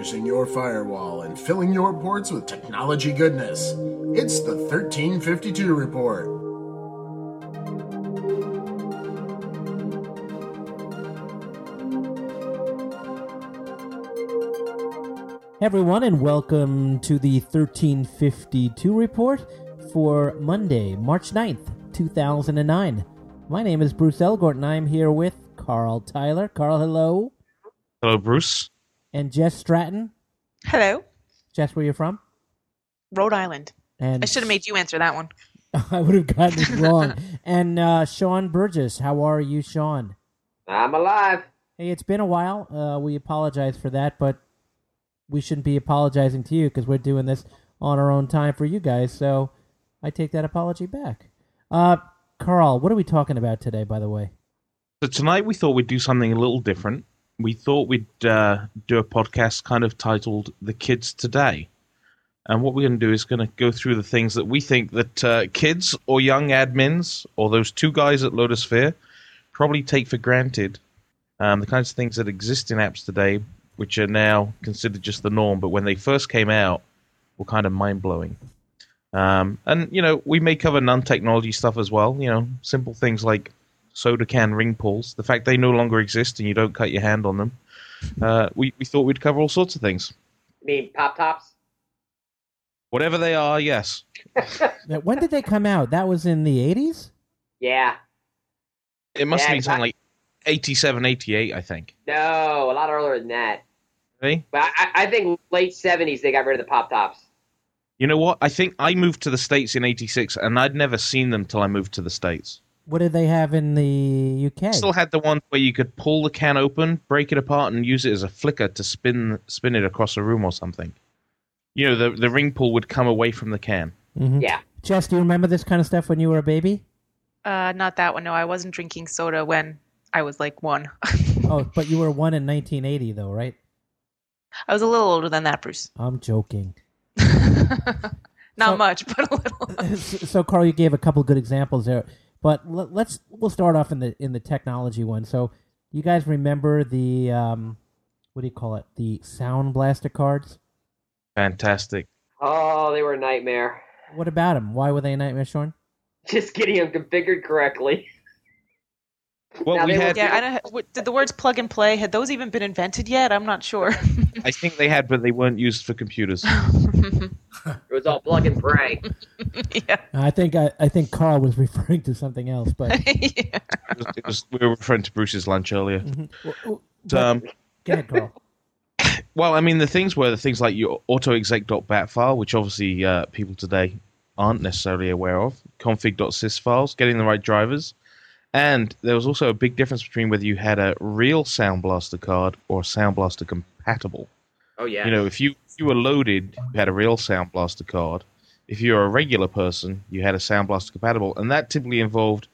piercing your firewall and filling your ports with technology goodness. It's the 1352 Report. Hey everyone, and welcome to the 1352 report for Monday, March 9th, 2009. My name is Bruce Elgort, and I'm here with Carl Tyler. Carl, hello. Hello, Bruce. And Jess Stratton. Hello, Jess, where you from? Rhode Island. And I should have made you answer that one. I would have gotten it wrong. and uh, Sean Burgess, how are you, Sean? I'm alive. Hey, it's been a while. Uh, we apologize for that, but we shouldn't be apologizing to you because we're doing this on our own time for you guys. So I take that apology back. Uh, Carl, what are we talking about today, by the way? So tonight we thought we'd do something a little different. We thought we'd uh, do a podcast kind of titled "The Kids Today," and what we're going to do is going to go through the things that we think that uh, kids or young admins or those two guys at Lotusphere probably take for granted. Um, the kinds of things that exist in apps today, which are now considered just the norm, but when they first came out, were kind of mind blowing. Um, and you know, we may cover non-technology stuff as well. You know, simple things like soda can ring pulls. The fact they no longer exist and you don't cut your hand on them. Uh, we we thought we'd cover all sorts of things. You mean Pop Tops? Whatever they are, yes. Now, When did they come out? That was in the 80s? Yeah. It must Yeah, have been something like 87, 88, I think. No, a lot earlier than that. Really? But I, I think late 70s they got rid of the Pop Tops. You know what? I think I moved to the States in 86 and I'd never seen them till I moved to the States. What did they have in the UK? Still had the one where you could pull the can open, break it apart, and use it as a flicker to spin spin it across a room or something. You know, the the ring pull would come away from the can. Mhm. Yeah. Jess, do you remember this kind of stuff when you were a baby? Uh, not that one. No, I wasn't drinking soda when I was like one. Oh, but you were one in 1980, though, right? I was a little older than that, Bruce. I'm joking. Not So- much, but a little. so Carl, you gave a couple good examples there, but l- let's we'll start off in the in the technology one. So you guys remember the um, what do you call it? The Sound Blaster cards. Fantastic. Oh, they were a nightmare. What about them? Why were they a nightmare, Sean? Just getting them configured correctly. Well, Now we had. do- Yeah, I don't. Did the words plug and play had those even been invented yet? I'm not sure. I think they had, but they weren't used for computers. It was all plug and pray. yeah. I think I, I think Carl was referring to something else, but yeah. It was, it was- we were referring to Bruce's lunch earlier. Well, But, um, go ahead, Carl. well, I mean, the things were the things like your autoexec.bat file, which obviously uh, people today aren't necessarily aware of, config.sys files, getting the right drivers. And there was also a big difference between whether you had a real Sound Blaster card or a Sound Blaster compatible. Oh, yeah. You know, if you, if you were loaded, you had a real Sound Blaster card. If you were a regular person, you had a Sound Blaster compatible. And that typically involved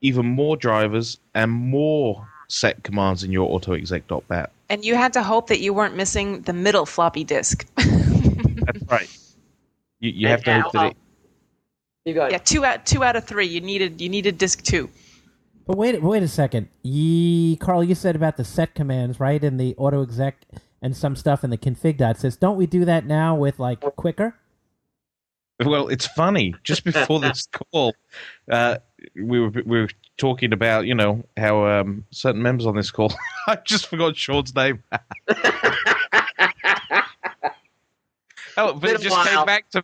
even more drivers and more set commands in your autoexec.bat. And you had to hope that you weren't missing the middle floppy disk. That's right. You, you have to And, hope that it, You got yeah, two out two out of three. You needed you needed disk two. But wait, wait a second. Ye, Carl, you said about the set commands, right? In the auto exec and some stuff in the config.sys. Don't we do that now with like Quickr? Well, it's funny. Just before this call, uh, we were we were talking about you know how um, certain members on this call. I just forgot Sean's name. oh, but it just came back to.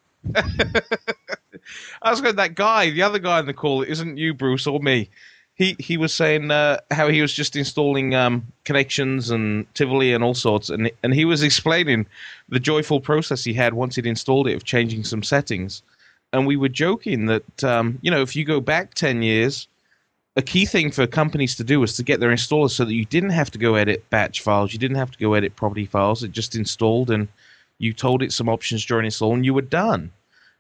I was going that guy, the other guy in the call. It isn't you, Bruce, or me. He he was saying uh, how he was just installing um, connections and Tivoli and all sorts, and and he was explaining the joyful process he had once he'd installed it of changing some settings. And we were joking that um, you know if you go back ten years, a key thing for companies to do was to get their installers so that you didn't have to go edit batch files, you didn't have to go edit property files. It just installed, and you told it some options during install, and you were done.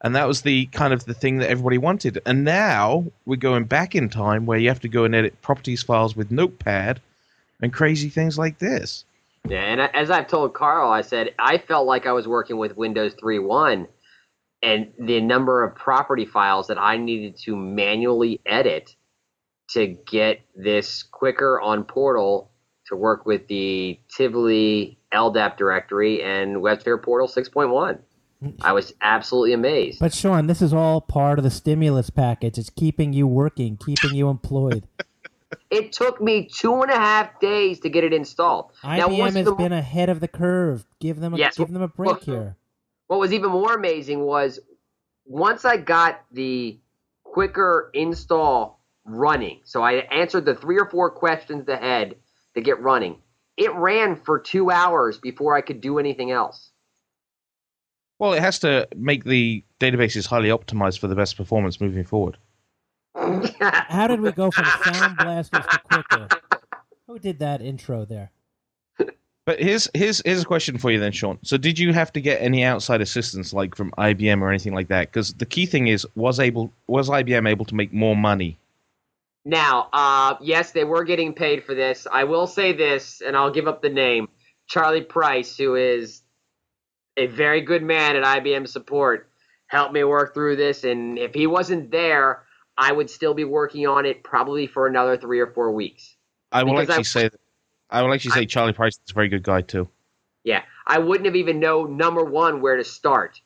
And that was the kind of the thing that everybody wanted. And now we're going back in time where you have to go and edit properties files with Notepad and crazy things like this. Yeah, and as I've told Carl, I said I felt like I was working with Windows 3.1, and the number of property files that I needed to manually edit to get this Quickr on Portal to work with the Tivoli LDAP directory and WebSphere Portal 6.1. I was absolutely amazed. But Sean, this is all part of the stimulus package. It's keeping you working, keeping you employed. It took me two and a half days to get it installed. Now, IBM what's has the- been ahead of the curve. Give them a, Yes, give them a break well- here. what was even more amazing was once I got the Quickr install running, so I answered the three or four questions ahead to get running. It ran for two hours before I could do anything else. Well, it has to make the databases highly optimized for the best performance moving forward. How did we go from sound blasters to Quickr? Who did that intro there? But here's here's here's a question for you then, Sean. So did you have to get any outside assistance, like from IBM or anything like that? Because the key thing is, was able was IBM able to make more money? Now, uh, yes, they were getting paid for this. I will say this, and I'll give up the name Charlie Price, who is a very good man at IBM support, helped me work through this. And if he wasn't there, I would still be working on it probably for another three or four weeks. I will Because I- actually say. I will actually say Charlie Price is a very good guy too. Yeah, I wouldn't have even know number one where to start.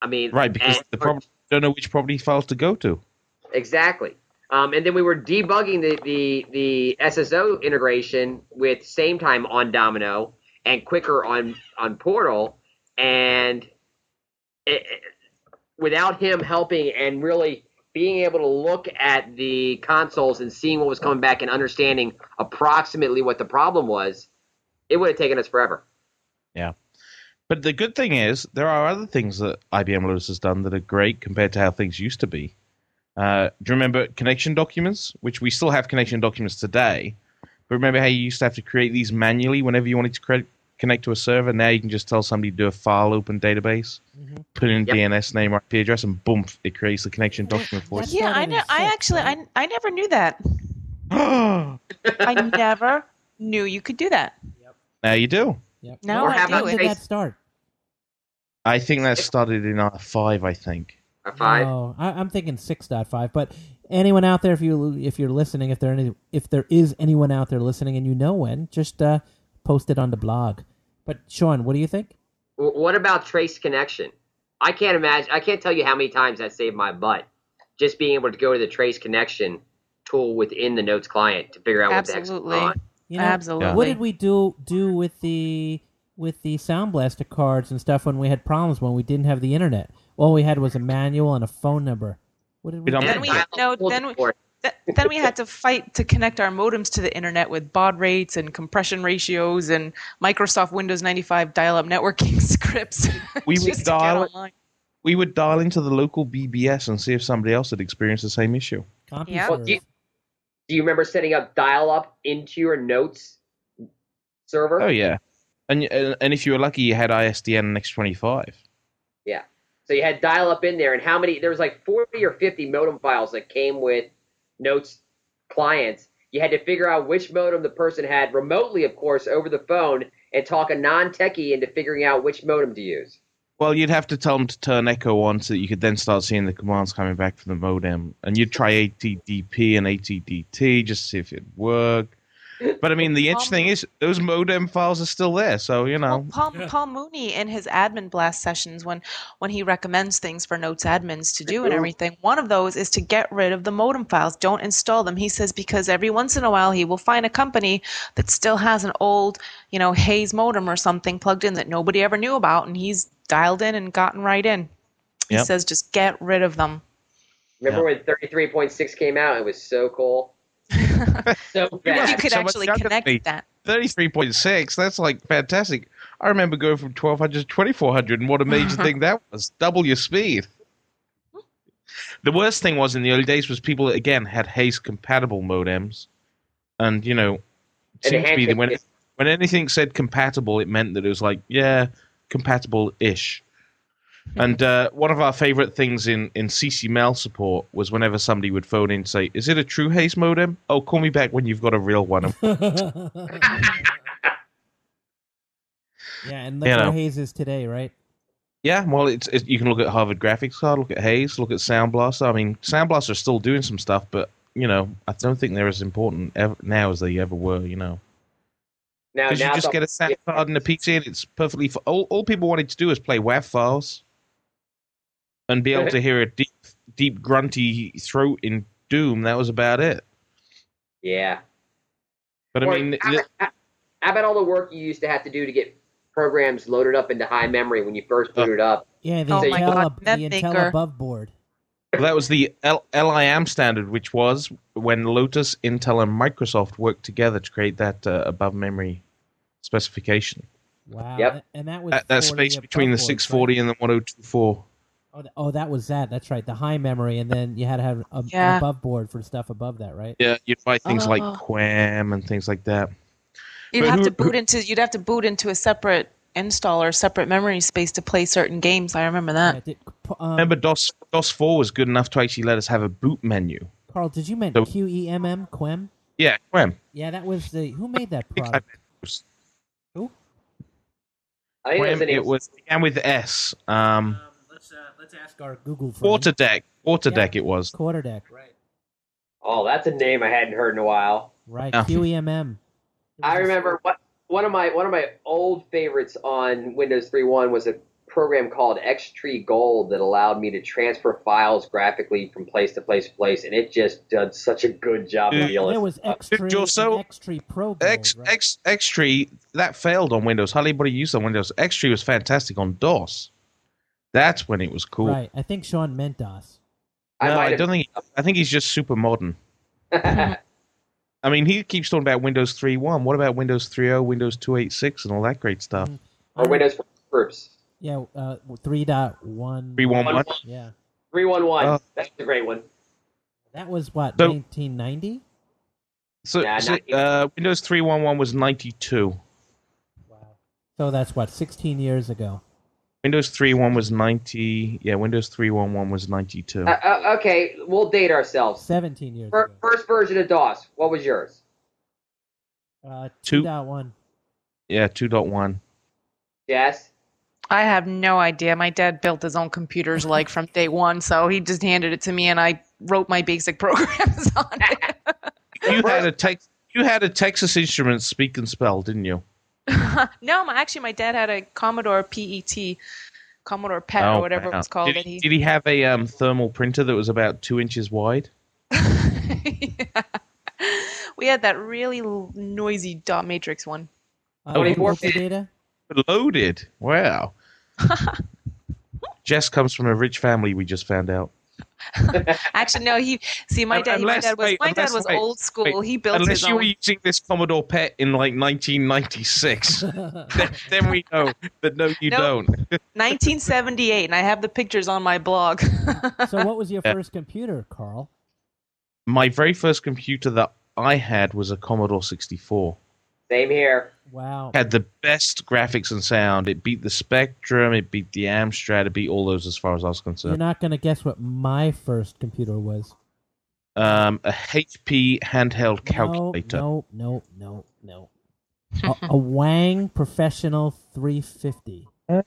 I mean, Right, because and- the problem don't know which property files to go to. Exactly. Um, and then we were debugging the, the, the SSO integration with Sametime on Domino and Quickr on, on Portal. And it, it- without him helping and really being able to look at the consoles and seeing what was coming back and understanding approximately what the problem was, it would have taken us forever. Yeah. But the good thing is, there are other things that IBM Lotus has done that are great compared to how things used to be. Uh, do you remember connection documents, which we still have connection documents today? But remember how you used to have to create these manually whenever you wanted to cre- connect to a server? Now you can just tell somebody to do a file open database, Mhm. put in Yep. DNS name or IP address, and boom, it creates the connection document for you. Yeah, I know. I actually. I, I never knew that. I never knew you could do that. now you do. Yep. Now Or I have do a When it. did that start? I think that started in R5, I think. A five. Oh, I, I'm thinking six point five. But anyone out there, if you if you're listening, if there any, if there is anyone out there listening, and you know when, just uh, post it on the blog. But Sean, what do you think? What about trace connection? I can't imagine. I can't tell you how many times that saved my butt. Just being able to go to the trace connection tool within the Notes client to figure out what the heck's Absolutely. going on. You know, Absolutely. What did we do do with the with the Sound Blaster cards and stuff when we had problems when we didn't have the internet? All we had was a manual and a phone number. What did we? We don't? Then we Dial no. Then we, support. th- then we had to fight to connect our modems to the internet with baud rates and compression ratios and Microsoft Windows 95 dial-up networking scripts. We would just to get dial. We would dial into the local BBS and see if somebody else had experienced the same issue. Yeah. Well, do, you, do you remember setting up dial-up into your Notes server? Oh yeah, and and and if you were lucky, you had ISDN and X25. Yeah, So you had dial-up in there, and how many? There was like forty or fifty modem files that came with Notes clients. You had to figure out which modem the person had remotely, of course, over the phone, and talk a non-techie into figuring out which modem to use. Well, you'd have to tell them to turn Echo on so that you could then start seeing the commands coming back from the modem, and you'd try ATDP and ATDT just to see if it worked. But I mean, the interesting thing is those modem files are still there, so you know. Well, Paul, Paul Mooney in his admin blast sessions, when when he recommends things for Notes admins to do and everything, one of those is to get rid of the modem files. Don't install them. He says because every once in a while he will find a company that still has an old, you know, Hayes modem or something plugged in that nobody ever knew about, and he's dialed in and gotten right in. He Yep. says just get rid of them. Remember when 33.6 came out? It was so cool. so You you could so actually connect me. with that. 33.6, that's like fantastic. I remember going from 1200 to 2400, and what a major uh-huh. thing that was. Double your speed. The worst thing was in the early days was people, again, had Hayes compatible modems. And, you know, it seemed to be that when, handshake- when anything said compatible, it meant that it was like, yeah, compatible ish. And uh, one of our favorite things in, in cc:Mail support was whenever somebody would phone in and say, Is it a true Hayes modem? Oh, call me back when you've got a real one. yeah, and look You where know. Hayes is today, right? Yeah, well, it's, it, you can look at Harvard Graphics Card, look at Hayes, look at Sound Blaster. I mean, Sound Blaster are still doing some stuff, but you know, I don't think they're as important ever, now as they ever were. You know, Now, Because you just get a all- sound card and a PC, and it's perfectly. F- all, all people wanted to do was play WAV files and be able to hear a deep, deep grunty throat in Doom. That was about it. Yeah. But I mean, how, th- about- how about all the work you used to have to do to get programs loaded up into high memory when you first Oh. booted up? Yeah, the Oh my Intel, God, ab- the Intel above board. that was the L- LIM standard, which was when Lotus, Intel, and Microsoft worked together to create that uh, above memory specification. Wow. Yep. And that was That, that space between the boards, 640 and the 1024. Right? Oh, th- oh, that was that. That's right. The high memory, and then you had to have a, Yeah. an above board for stuff above that, right? Yeah, you'd buy things like Oh. Quam and things like that. You'd But have who- to boot who- into you'd have to boot into a separate installer, separate memory space to play certain games. I remember Yeah, that. did, p- um, Remember, DOS DOS 4 was good enough to actually let us have a boot menu. Carl, did you mean So- QEMM Quem? Yeah, Quam. Yeah, that was the who made that I think I product? was- Who? I think Quam, that's an it was began with S. Um, let's uh, ask our Google friend. Quarter deck. Quarter Yeah. it was. Quarterdeck. right? Oh, that's a name I hadn't heard in a while. Right. Yeah. QEMM. I remember what one of my one of my old favorites on Windows 3.1 was a program called Xtree Gold that allowed me to transfer files graphically from place to place to place, and it just did such a good job Yeah, of dealing. There was Xtree, you also- Xtree Pro Gold, X right? X Xtree that failed on Windows. Hardly anybody used on Windows. Xtree was fantastic on DOS. That's when it was cool. Right. I think Sean meant DOS. I no, might I don't think. I think he's just super modern. I mean, he keeps talking about Windows 3.1. What about Windows 3.0, Windows 2.86, and all that great stuff? Mm. or Windows groups. Yeah, uh, 3.1. 3.11. Yeah. 311. Oh. That's a great one. That was what, So- 1990? So, Nah, so, uh, Windows 3.11 was 92. Wow. So that's what, 16 years ago. Windows 3.1 was 90. Yeah, Windows 3.11 was 92. Uh, uh, okay, we'll date ourselves. 17 years Fir- ago. First version of DOS. What was yours? Uh, Two. 2.1. yeah, 2.1. Yes. I have no idea. My dad built his own computers like from day one, so he just handed it to me, and I wrote my basic programs on it. You had a tex- You had a Texas Instruments speak and spell, didn't you? no, my, actually, my dad had a Commodore PET, Commodore PET Oh, or whatever it was called. Did he, he, did he have a um, thermal printer that was about two inches wide? Yeah. We had that really noisy dot matrix one. Uh, Tony Google data? Loaded. Wow. Jess comes from a rich family. We just found out. Actually, no. He see my dad. unless- my dad was wait, my dad was wait, old school. wait, he built Unless his you were using this Commodore PET in like 1996, then, then we know. But no, you No. don't. 1978, and I have the pictures on my blog. so what was your Yeah. first computer, Carl? My very first computer that I had was a Commodore 64. Same here. Wow. had the best graphics and sound. It beat the Spectrum, it beat the Amstrad, it beat all those as far as I was concerned. You're not going to guess what my first computer was. Um, a HP handheld calculator. No, no, no, no, no. a, a Wang Professional 350. Oh.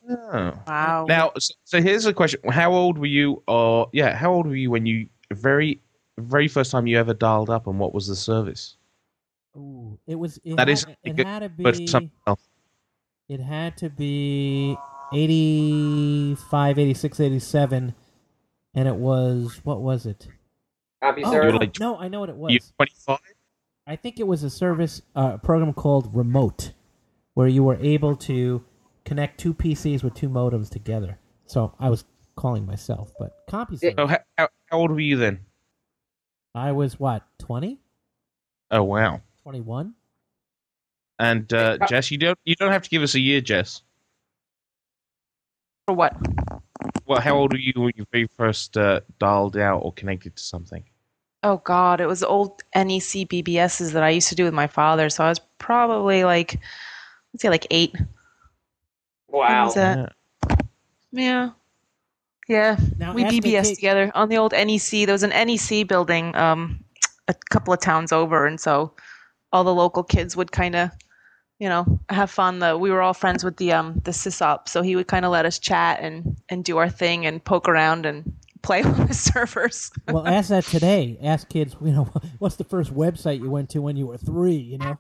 wow. Now, so, so here's a question: How old were you? Or yeah, how old were you when you very, very first time you ever dialed up, and what was the service? Ooh, it was. It That had, is It good, had to But be. something else. It had to be 85, 86, 87, and it was what was it? Copy, Oh, sir. You're no, like- no, I know what it was. You 25? I think it was a service, uh, a program called Remote, where you were able to connect two PCs with two modems together. So I was calling myself, but CompuServe. So how, how, how old were you then? I was what, 20? Oh wow! 21? And uh, Jess, you don't you don't have to give us a year, Jess. For what? Well, how old were you when you very first uh, dialed out or connected to something? Oh God, it was old NEC BBSs that I used to do with my father. So I was probably like, let's say like eight. Wow. was that? Yeah. Yeah. Now, we ask BBS Kate- together on the old NEC. There was an NEC building um, a couple of towns over, and so all the local kids would kind of, you know, have fun. The we were all friends with the um the sysop, so he would kind of let us chat and and do our thing and poke around and play on the servers. well, ask that today. Ask kids, you know, what's the first website you went to when you were three, you know?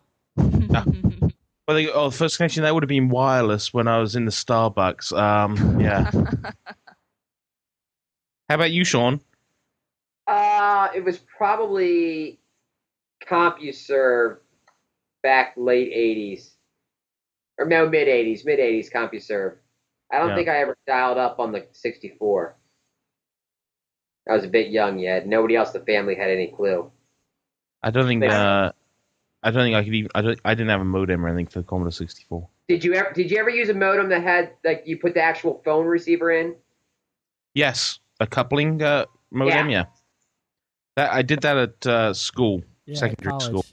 Well, they, oh, the first connection that would have been wireless when I was in the Starbucks. Um, yeah. How about you, Sean? Uh, it was probably CompuServe back late '80s, or no, mid '80s, mid '80s CompuServe. I don't Yeah. think I ever dialed up on the 64. I was a bit young yet. Nobody else in the family had any clue. I don't think. Yeah. Uh, I don't think I could even. I, don't, I didn't have a modem or anything for the Commodore 64. Did you ever? Did you ever use a modem that had like you put the actual phone receiver in? Yes, a coupling uh, modem. Yeah. That I did that at uh, school, Yeah, secondary college. school.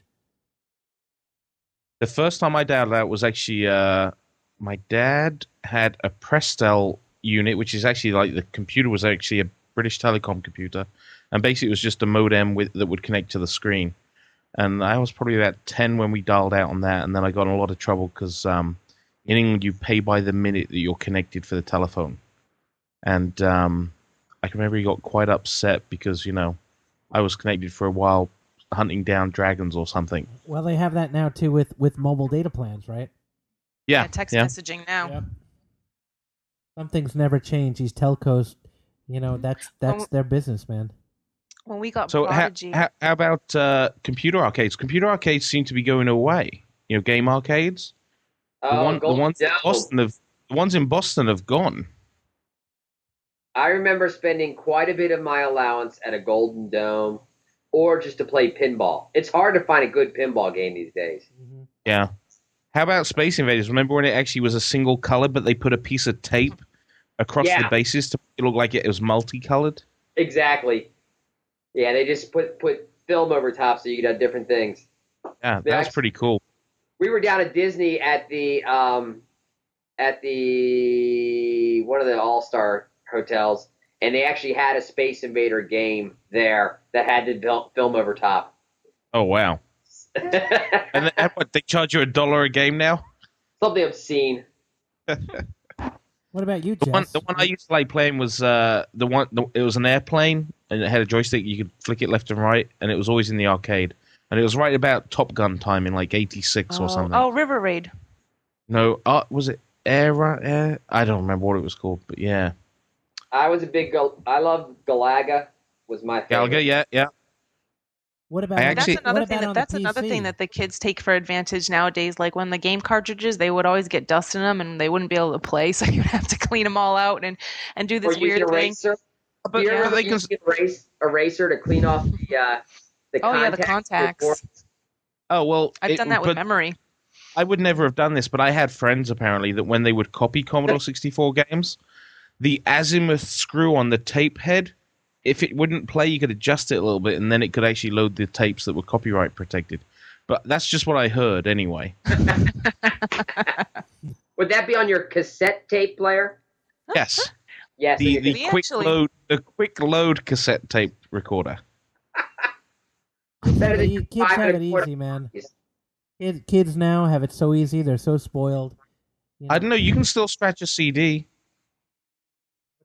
The first time I dialed out was actually uh, my dad had a Prestel unit, which is actually like the computer was actually a British Telecom computer, and basically it was just a modem with that would connect to the screen. And I was probably about ten when we dialed out on that, and then I got in a lot of trouble because um, in England you pay by the minute that you're connected for the telephone, and um, I can remember he got quite upset because you know I was connected for a while hunting down dragons or something. Well, they have that now too with with mobile data plans, right? Yeah, text yeah. messaging now. Yep. Some things never change. These telcos, you know, that's that's Um, their business, man. When we got So how, Prodigy, how, how about uh, computer arcades? Computer arcades seem to be going away. You know, game arcades. The, Oh, one, the Golden ones in Boston have the ones in Boston have gone. I remember spending quite a bit of my allowance at a Golden Dome, or just to play pinball. It's hard to find a good pinball game these days. Yeah. How about Space Invaders? Remember when it actually was a single color, but they put a piece of tape across Yeah. the bases to make it look like it was multicolored? Exactly. Yeah, they just put put film over top so you could have different things. Yeah, That's- pretty cool. We were down at Disney at the um, at the one of the All Star hotels, and they actually had a Space Invader game there that had to fil- film over top. Oh wow! And then, what, they charge you a dollar a game now? Something obscene. What about you, The one, the one I used to like playing was uh, the one. The, it was an airplane, and it had a joystick. You could flick it left and right, and it was always in the arcade. And it was right about Top Gun time in like '86 oh, or something. oh, River Raid. No, uh, was it Air? Air? I don't remember what it was called, but yeah, I was a big Gal- I love Galaga was my favorite. Galaga. Yeah, yeah. what about I actually- that's another thing. about That, the that's another thing that the kids take for advantage nowadays. Like when the game cartridges, they would always get dust in them, and they wouldn't be able to play, so you'd have to clean them all out and and do this use weird an thing. eraser. But, Do you but ever they can, use erase, eraser to clean off the uh, the Oh yeah, the contacts before- oh well, I've it- done that with memory. I would never have done this, but I had friends apparently that when they would copy Commodore 64 games, the azimuth screw on the tape head, if it wouldn't play, you could adjust it a little bit, and then it could actually load the tapes that were copyright protected. But that's just what I heard anyway. Would that be on your cassette tape player? Yes, Yes. the the quick actually- load the quick load cassette tape recorder. better You- kids five have it and a quarter easy, man. Yes. Kids now have it so easy. They're so spoiled. You I don't know. You can still scratch a CD.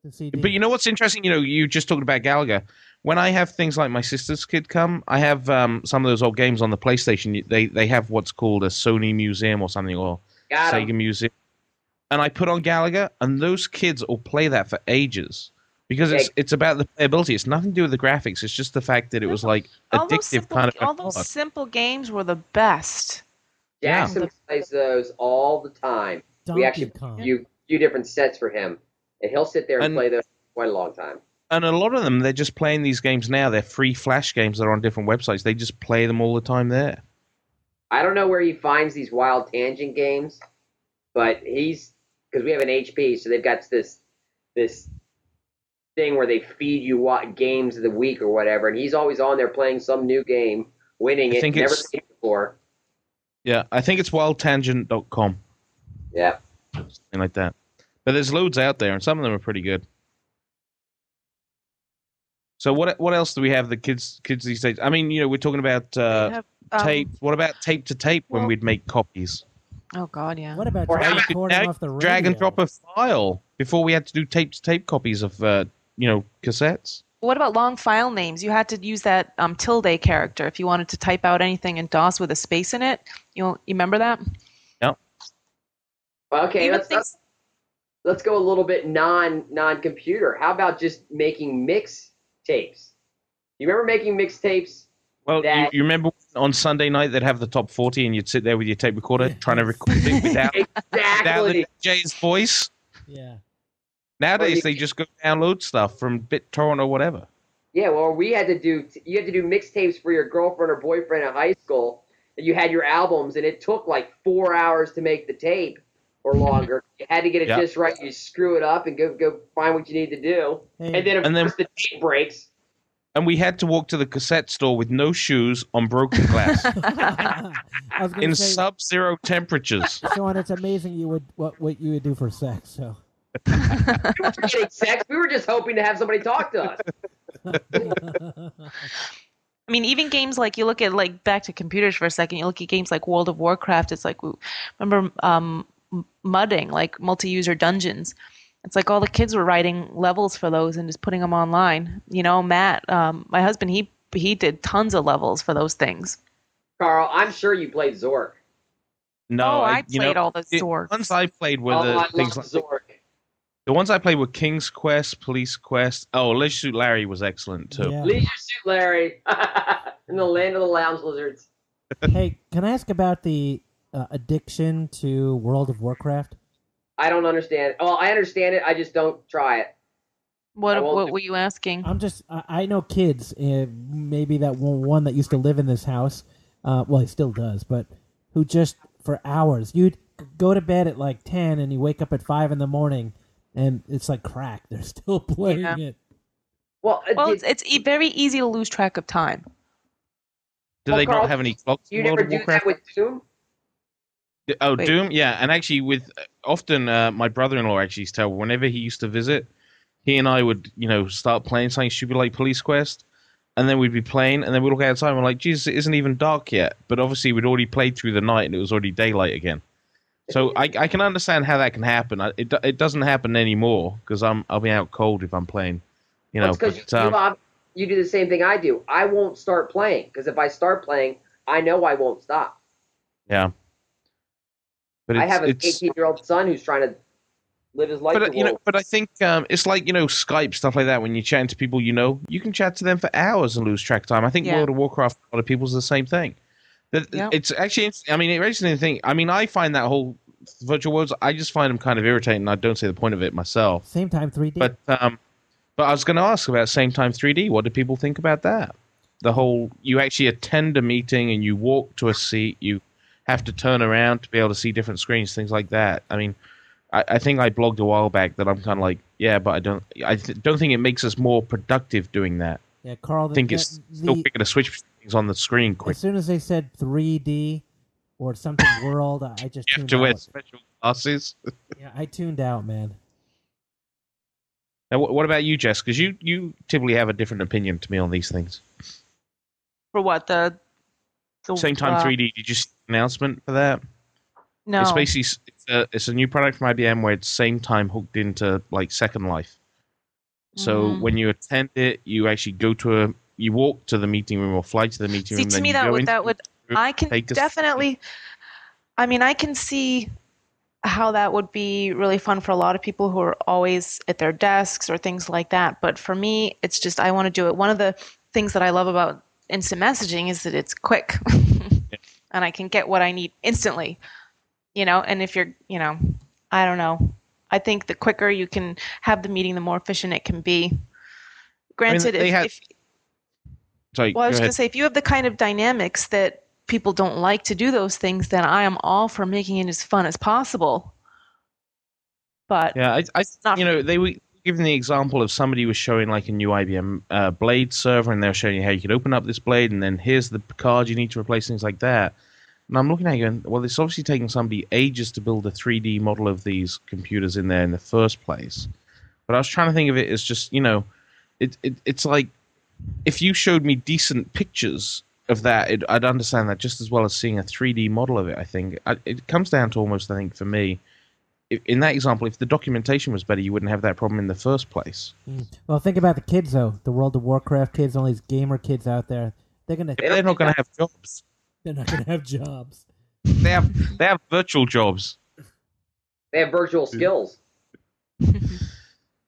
The CD. But you know what's interesting? You know, you just talked about Galaga. When I have things like my sister's kid come, I have um, some of those old games on the PlayStation. They they have what's called a Sony Museum or something, or Got 'em. Sega Museum. And I put on Galaga, and those kids will play that for ages because it's it's about the playability. It's nothing to do with the graphics. It's just the fact that it was like All those addictive simple, kind of. all those simple games were the best. Jackson plays those all the time. Donkey we actually Kong. few few different sets for him, and he'll sit there and, And- play those for quite a long time. and a lot of them, they're just playing these games now. They're free Flash games that are on different websites. They just play them all the time there. I don't know where he finds these WildTangent games, but he's because we have an HP, so they've got this this thing where they feed you what games of the week or whatever, and he's always on there playing some new game, winning I it, think never seen before. Yeah, I think it's wildtangent.com. Yeah, something like that. But there's loads out there, and some of them are pretty good. So what what else do we have the kids kids these days? I mean, you know, we're talking about uh, They have, um, tape. What about tape to tape when well- we'd make copies? Oh God, yeah. What about Or how you could recording now off the radio? Drag and drop a file before we had to do tape to tape copies of uh, you know cassettes. What about long file names? You had to use that um, tilde character if you wanted to type out anything in DOS with a space in it. You you remember that? Yep. Okay, Even let's, things- let's let's go a little bit non non computer. How about just making mix tapes? You remember making mixtapes? Well, you, that- you remember on Sunday night they'd have the top 40 and you'd sit there with your tape recorder trying to record it without, without Exactly. the DJ's voice. Yeah. Nowadays you- they just go download stuff from BitTorrent or whatever. Yeah, well, we had to do you had to do mixtapes for your girlfriend or boyfriend in high school. And you had your albums, and it took like four hours to make the tape or longer. you had to get it Yeah. just right. You screw it up and go go find what you need to do, Hey, and then of And then- course the tape breaks. And we had to walk to the cassette store with no shoes on broken glass I was in say, sub-zero temperatures. So Sean, it's amazing you would what what you would do for sex. So We weren't sex. We were just hoping to have somebody talk to us. I mean, even games like you look at like back to computers for a second. You look at games like World of Warcraft. It's like remember um, m- mudding like multi-user dungeons. It's like all the kids were writing levels for those and just putting them online. You know, Matt, um, my husband, he he did tons of levels for those things. Carl, I'm sure you played Zork. No, oh, I, you played know, all the the Zorks. ones I played were oh, the I things love like Zork. the ones I played were King's Quest, Police Quest. Oh, Leisure Suit Larry was excellent too. Yeah. Leisure Suit Larry in the land of the lounge lizards. hey, can I ask about the uh, addiction to World of Warcraft? I don't understand. Oh, I understand it. I just don't try it. What what were you asking? I'm just I, I know kids, uh, maybe that one, one that used to live in this house. Uh, well, he still does, but who just for hours you'd go to bed at like ten and you wake up at five in the morning, and it's like crack. They're still playing Yeah. it. Well, Well, it's it's e- very easy to lose track of time. Do Well, they Carl, not have any clocks you World never of do Warcraft? that with Doom. Oh, Wait. Doom, yeah, and actually, with often uh, my brother-in-law actually used to tell whenever he used to visit, he and I would, you know, start playing something stupid like Police Quest, and then we'd be playing, and then we'd look outside and we're like, Jesus, it isn't even dark yet. But obviously, we'd already played through the night and it was already daylight again. So I, I can understand how that can happen. I, it, it doesn't happen anymore because I'm I'll be out cold if I'm playing, you know. because but, you, um, you do the same thing I do. I won't start playing because if I start playing, I know I won't stop. yeah. But I have an 18 year old son who's trying to live his life. but you know, but I think um, it's like you know Skype stuff like that. When you're chatting to people you know, you can chat to them for hours and lose track of time. I think Yeah. World of Warcraft, a lot of people's the same thing. That Yep. it's actually, I mean, it raises anything. I mean, I find that whole virtual worlds. I just find them kind of irritating. I don't see the point of it myself. Sametime, 3D. But um, but I was going to ask about Sametime 3D. What do people think about that? The whole you actually attend a meeting and you walk to a seat. You have to turn around to be able to see different screens, things like that. I mean, I, I think I blogged a while back that I'm kind of like, yeah, but I don't. I th- don't think it makes us more productive doing that. yeah, Carl. I think the, it's the- still quicker to switch things on the screen quick. as soon as they said 3D or something world, I I just You have tuned to wear out. special glasses. Yeah, I tuned out, man. Now, what, what about you, Jess? Because you you typically have a different opinion to me on these things. For what the, the Sametime uh, 3D. Did you see the announcement for that? No, It's basically it's a, it's a new product from IBM where it's Sametime hooked into like Second Life. So Mhm. when you attend it, you actually go to a you walk to the meeting room or fly to the meeting See, room. to me that would that would room, I can definitely. I mean, I can see how that would be really fun for a lot of people who are always at their desks or things like that. But for me, it's just I want to do it. One of the things that I love about instant messaging is that it's quick, and I can get what I need instantly. You know, and if you're, you know, I don't know. I think the quicker you can have the meeting, the more efficient it can be. Granted, they if, had- if Sorry, well, I was going to say, if you have the kind of dynamics that people don't like to do those things, then I am all for making it as fun as possible. But Yeah, I, I you know, they were giving the example of somebody was showing like a new IBM uh, Blade server, and they're showing you how you could open up this blade, and then here's the card you need to replace, things like that. And I'm looking at it going, well, it's obviously taking somebody ages to build a 3D model of these computers in there in the first place. But I was trying to think of it as just, you know, it, it it's like if you showed me decent pictures of that, it, I'd understand that just as well as seeing a 3D model of it. I think I, it comes down to almost, I think, for me, in that example, if the documentation was better, you wouldn't have that problem in the first place. Mm. Well, think about the kids though. The World of Warcraft kids, all these gamer kids out there. They're gonna. They're not going to have jobs. They're not gonna have jobs. They have they have virtual jobs. They have virtual skills.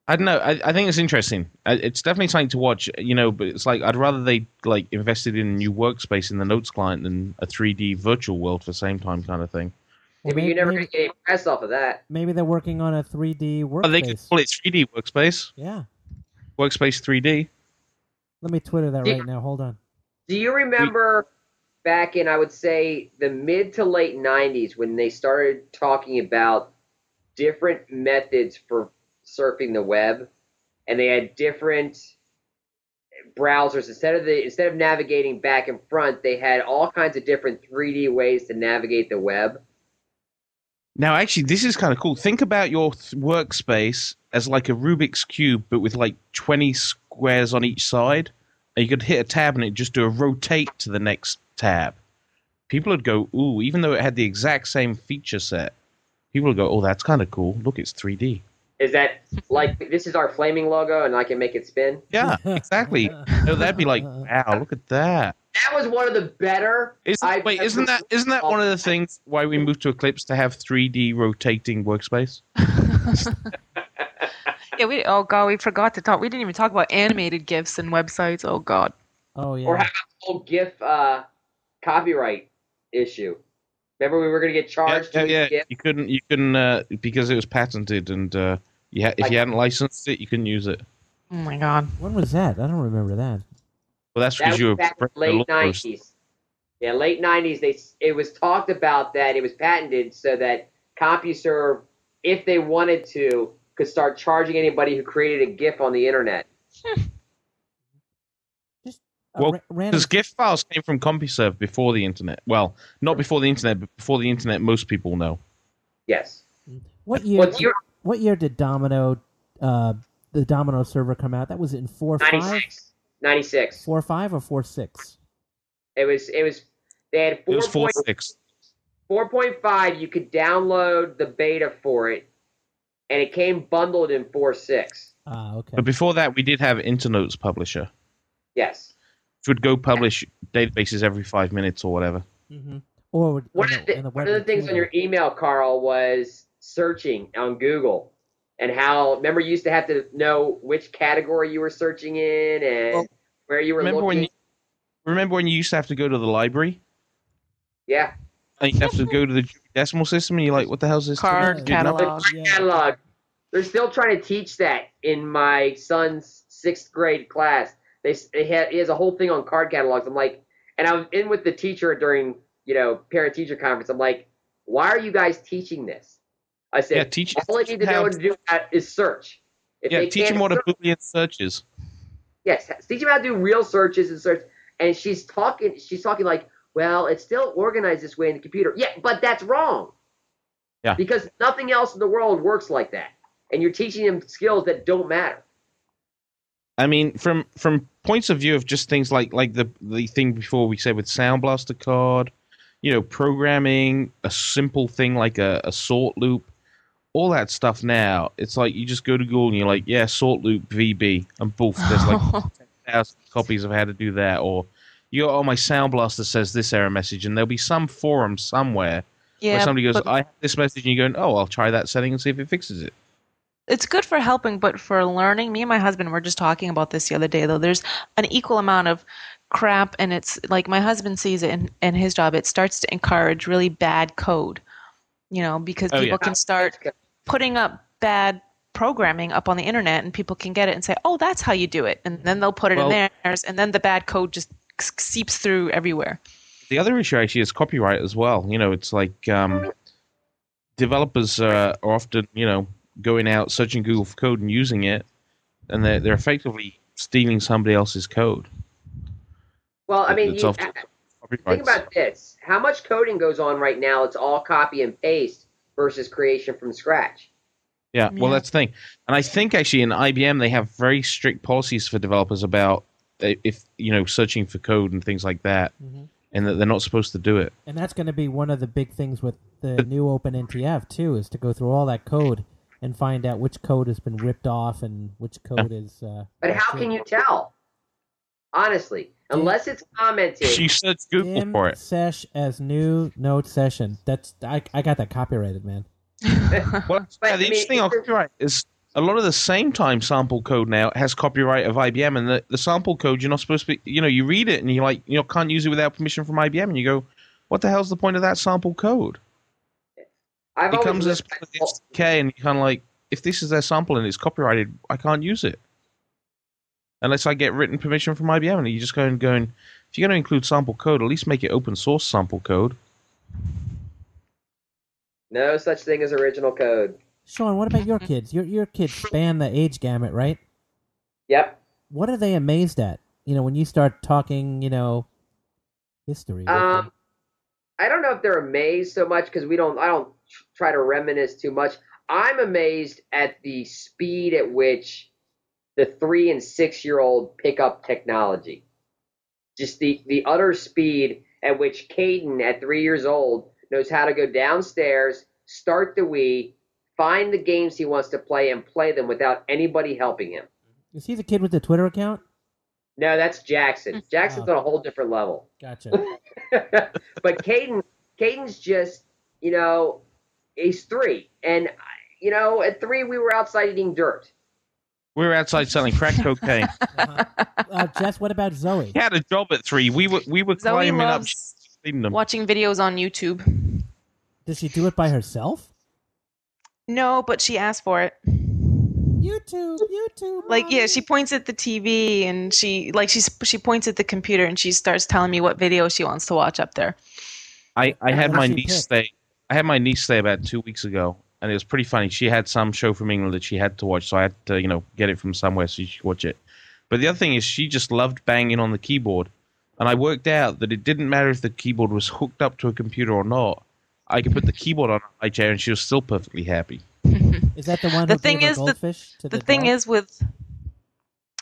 I don't know. I, I think it's interesting. It's definitely something to watch, you know. But it's like I'd rather they like invested in a new workspace in the Notes client than a 3D virtual world for Sametime kind of thing. Yeah, but maybe, you're never maybe, going to get any press off of that. maybe they're working on a 3D workspace. Oh, they could call it 3D workspace, yeah. workspace 3D. Let me Twitter that Yeah. right now. Hold on. Do you remember back in, I would say, the mid to late 90s when they started talking about different methods for surfing the web? And they had different browsers instead of the instead of navigating back and front they had all kinds of different 3d ways to navigate the web Now, actually, this is kind of cool. Think about your th- workspace as like a Rubik's cube, but with like 20 squares on each side. And you could hit a tab and it just do a rotate to the next tab. People would go, ooh, even though it had the exact same feature set, people would go, oh, that's kind of cool. Look, it's 3D. is that like this is our flaming logo and i can make it spin Yeah, exactly. no, that'd be like, wow, look at that. that was one of the better Isn't, I've wait, isn't that isn't that one of the things why we moved to Eclipse to have 3D rotating workspace? Yeah, we oh god, we forgot to talk. We didn't even talk about animated gifs and websites. Oh god. Oh yeah. Or how about the whole GIF uh, copyright issue? Remember we were going to get charged yeah, to use yeah. You couldn't, you couldn't, uh, because it was patented, and uh, you ha- if Like- you hadn't licensed it, you couldn't use it. Oh my god. when was that? I don't remember that. Well, that's because was you were back in the late nineties. Yeah, late nineties. They it was talked about that it was patented so that CompuServe, if they wanted to, could start charging anybody who created a GIF on the internet. Just a Well, ra- random. Because GIF files came from CompuServe before the internet. Well, not before the internet, but before the internet, most people know. Yes. What year? Well, you What year did Domino, uh, the Domino server come out? That was in four five, 96. 96. four five or four six. It was it was they had four. It four was four point six. four point five. You could download the beta for it, and it came bundled in four six. Ah, okay. But before that, we did have Internotes Publisher, Yes. Which would go publish databases every five minutes or whatever. hmm Or would- One of the- the, one of the things on your email, Carl, was searching on Google and how remember you used to have to know which category you were searching in and Well, where you were Remember looking. when? You, remember when you used to have to go to the library yeah, and you have to go to the decimal system, and you're like, "What the hell's this?" Card Yeah, catalog. yeah. catalog. They're still trying to teach that in my son's sixth grade class. They, they had he has a whole thing on card catalogs. I'm like, and I was in with the teacher during you know parent teacher conference. I'm like, why are you guys teaching this? I said, Yeah, teach- all I need to know how to do that is search. If Yeah, teach them what a boolean search is. Yes, teach them how to do real searches and search. And she's talking. She's talking like, well, it's still organized this way in the computer. Yeah, but that's wrong. Yeah. Because nothing else in the world works like that, and you're teaching them skills that don't matter. I mean, from from points of view of just things like like the the thing before we said with Sound Blaster card, you know, programming a simple thing like a, a sort loop, all that stuff. Now it's like you just go to Google and you're like, yeah, sort loop VB, and boof, there's like thousand copies of how to do that. Or you go, oh, my Sound Blaster says this error message, and there'll be some forum somewhere where somebody goes, but I have this message, and you're going, oh, I'll try that setting and see if it fixes it. It's good for helping, but for learning, me and my husband were just talking about this the other day. Though there's an equal amount of crap, and it's like my husband sees it in, in his job. It starts to encourage really bad code, you know, because Oh, people yeah. can start putting up bad programming up on the internet, and people can get it and say, "Oh, that's how you do it," and then they'll put it Well- in theirs, and then the bad code just seeps through everywhere. the other issue actually is copyright as well. You know, it's like um, developers uh, are often, you know, going out searching Google for code and using it, and they're they're effectively stealing somebody else's code. Well, I mean, you, often- think about this: how much coding goes on right now? It's all copy and paste versus creation from scratch. Yeah, well, that's the thing, and I think actually in IBM they have very strict policies for developers about uh, if you know searching for code and things like that, Mhm. and that they're not supposed to do it. And that's going to be one of the big things with the new OpenNTF too, is to go through all that code and find out which code has been ripped off and which code is. Uh, But how can you tell? Honestly, unless it's commented. She search Google Dim for it. sesh as new node session. That's I, I got that copyrighted, man. Well, But, yeah, I the mean, interesting thing on copyright is a lot of the Sametime sample code now has copyright of IBM, and the, the sample code you're not supposed to be. You know, you read it and you like you know can't use it without permission from IBM, and you go, what the hell's the point of that sample code? I've It always comes as lived part of by the default. SDK, and you kind of like, if this is their sample and it's copyrighted, I can't use it unless I get written permission from IBM. And you just go and go and if you're going to include sample code, at least make it open source sample code. No such thing as original code. Sean, what about your kids? Your your kids span the age gamut, right? Yep. What are they amazed at? You know, when you start talking, you know, history. Um, I don't know if they're amazed so much because we don't. I don't try to reminisce too much. I'm amazed at the speed at which the three and six year old pick up technology. Just the the utter speed at which Caden, at three years old, knows how to go downstairs, start the Wii, find the games he wants to play, and play them without anybody helping him. Is he the kid with the Twitter account? No, that's Jackson. Mm-hmm. Jackson's Oh. on a whole different level. Gotcha. but Caden, Caden's just, you know, he's three, and you know, at three we were outside eating dirt. We were outside selling crack cocaine. Uh-huh. Uh, Jess, what about Zoe? he had a job at three. We were we were Zoe climbing up, loves feeding them. watching videos on YouTube. Does she do it by herself? No, but she asked for it. YouTube, YouTube. Like, yeah, she points at the TV and she like she she points at the computer and she starts telling me what video she wants to watch up there. I, I had my niece pick? stay. I had my niece stay about two weeks ago, and it was pretty funny. She had some show from England that she had to watch, so I had to you know get it from somewhere so she could watch it. But the other thing is, she just loved banging on the keyboard, and I worked out that it didn't matter if the keyboard was hooked up to a computer or not. I could put the keyboard on my chair, and she was still perfectly happy. Is that the one The who thing gave her is, the- goldfish to The the thing dog? is with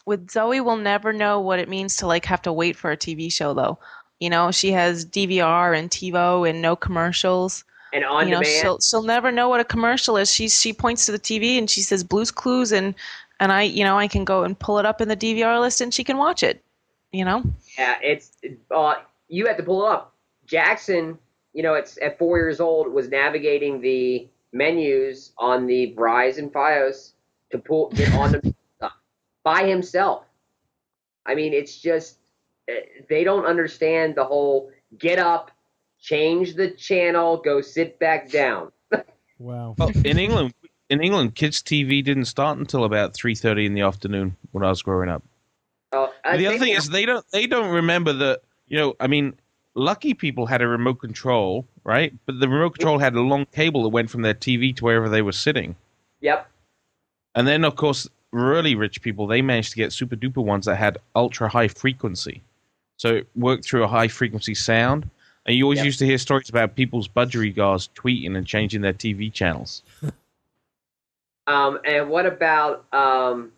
with Zoe we'll never know what it means to like have to wait for a TV show though. You know, she has DVR and TiVo and no commercials. And on you know, demand, she'll she'll never know what a commercial is. She she points to the TV and she says Blue's Clues and and I you know I can go and pull it up in the DVR list and she can watch it. You know, yeah, it's uh, you have to pull it up. Jackson, you know, it's at four years old was navigating the menus on the Verizon and FiOS to pull get on the stuff by himself. I mean, it's just uh, they don't understand the whole get up, change the channel, go sit back down. Wow. Well, in England, in England, kids' TV didn't start until about three thirty in the afternoon when I was growing up. Oh, the other thing is they don't they don't remember that you know I mean lucky people had a remote control right but the remote control had a long cable that went from their TV to wherever they were sitting Yep. and then of course really rich people they managed to get super duper ones that had ultra high frequency so it worked through a high frequency sound and you always Yep. used to hear stories about people's budgerigars tweeting and changing their TV channels Um, and what about um,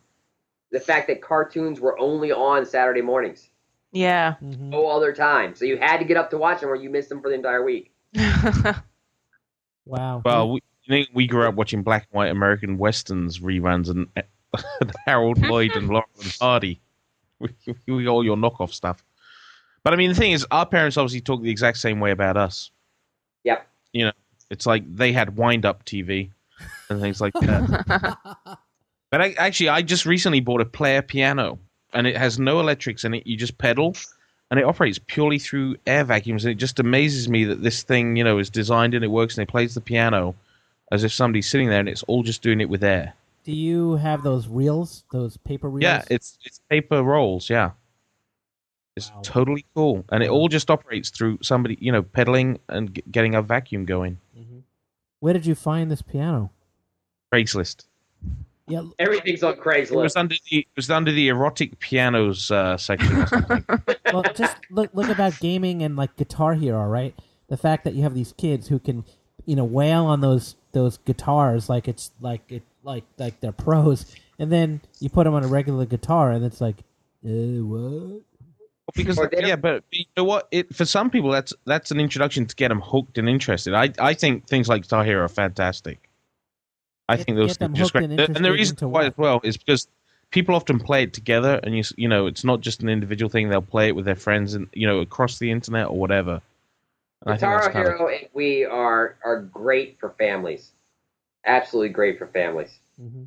the fact that cartoons were only on Saturday mornings, yeah. Mhm. no other time? So you had to get up to watch them, or you missed them for the entire week. Wow. well we, you know, we grew up watching black and white American westerns reruns and Harold Lloyd and Laurel and Hardy we, we all your knockoff stuff. But I mean, the thing is, our parents obviously talk the exact same way about us. Yep. You know, it's like they had wind-up TV and things like that. but I, actually, I just recently bought a player piano, and it has no electrics in it. You just pedal, and it operates purely through air vacuums. And it just amazes me that this thing, you know, is designed and it works, and it plays the piano as if somebody's sitting there, and it's all just doing it with air. Do you have those reels, those paper reels? Yeah, it's it's paper rolls. Yeah, it's Wow. totally cool, and it all just operates through somebody, you know, pedaling and g- getting a vacuum going. Mhm. Where did you find this piano? Craigslist. Yeah, Everything's on Craigslist. It was Craigslist. under the it was under the erotic pianos uh, section. Or well, just look look about gaming and like Guitar Hero, right? The fact that you have these kids who can, you know, wail on those those guitars like it's like it like like they're pros, and then you put them on a regular guitar, and it's like, uh, what? Because Or yeah, but you know what? It for some people that's that's an introduction to get them hooked and interested. I I think things like Guitar Hero are fantastic. I Get- think those things are just great. and And the reason into why what? as well is because people often play it together, and you you know it's not just an individual thing. They'll play it with their friends and you know across the internet or whatever. And I think Guitar that's kind of Hero and we are are great for families. absolutely great for families. hmm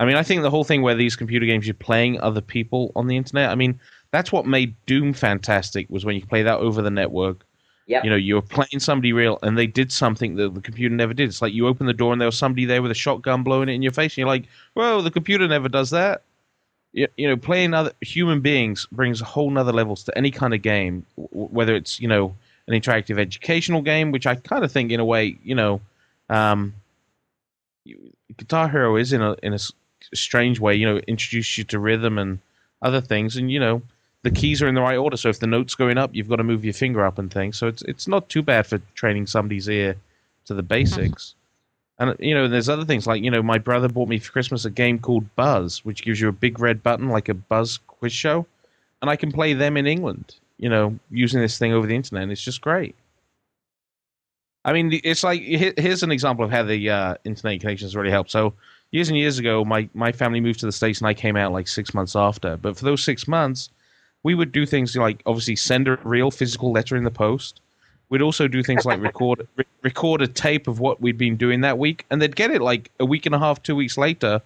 I mean, I think the whole thing where these computer games you're playing other people on the internet. I mean, that's what made Doom fantastic was when you play that over the network. Yep. You know, you were playing somebody real, and they did something that the computer never did. It's like you open the door and there was somebody there with a shotgun blowing it in your face, and you're like, "Whoa, the computer never does that." You, you know, playing other human beings brings a whole nother levels to any kind of game, w- whether it's you know an interactive educational game, which I kind of think in a way, you know, um, Guitar Hero is in a in a strange way, you know, introduce you to rhythm and other things, and you know, the keys are in the right order. So if the note's going up, you've got to move your finger up and things. So it's it's not too bad for training somebody's ear to the basics. And you know, there's other things like you know, my brother bought me for Christmas a game called Buzz, which gives you a big red button like a Buzz quiz show, and I can play them in England. You know, using this thing over the internet, and it's just great. I mean, it's like here's an example of how the uh, internet connections really help. So years and years ago, my my family moved to the states, and I came out like six months after. But for those six months, we would do things like obviously send a real physical letter in the post. We'd also do things like record re- record a tape of what we'd been doing that week, and they'd get it like a week and a half, two weeks later.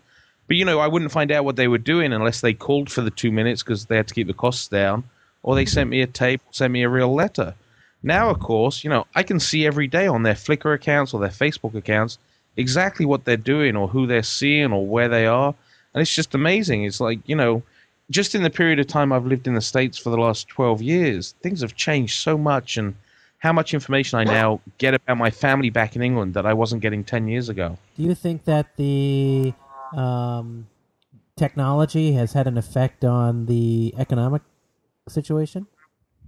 But you know, I wouldn't find out what they were doing unless they called for the two minutes because they had to keep the costs down, or they sent me a tape, sent me a real letter. Now, of course, you know, I can see every day on their Flickr accounts or their Facebook accounts exactly what they're doing or who they're seeing or where they are. And it's just amazing. It's like, you know, just in the period of time I've lived in the States for the last 12 years, things have changed so much and how much information I now get about my family back in England that I wasn't getting 10 years ago. Do you think that the um, technology has had an effect on the economic situation?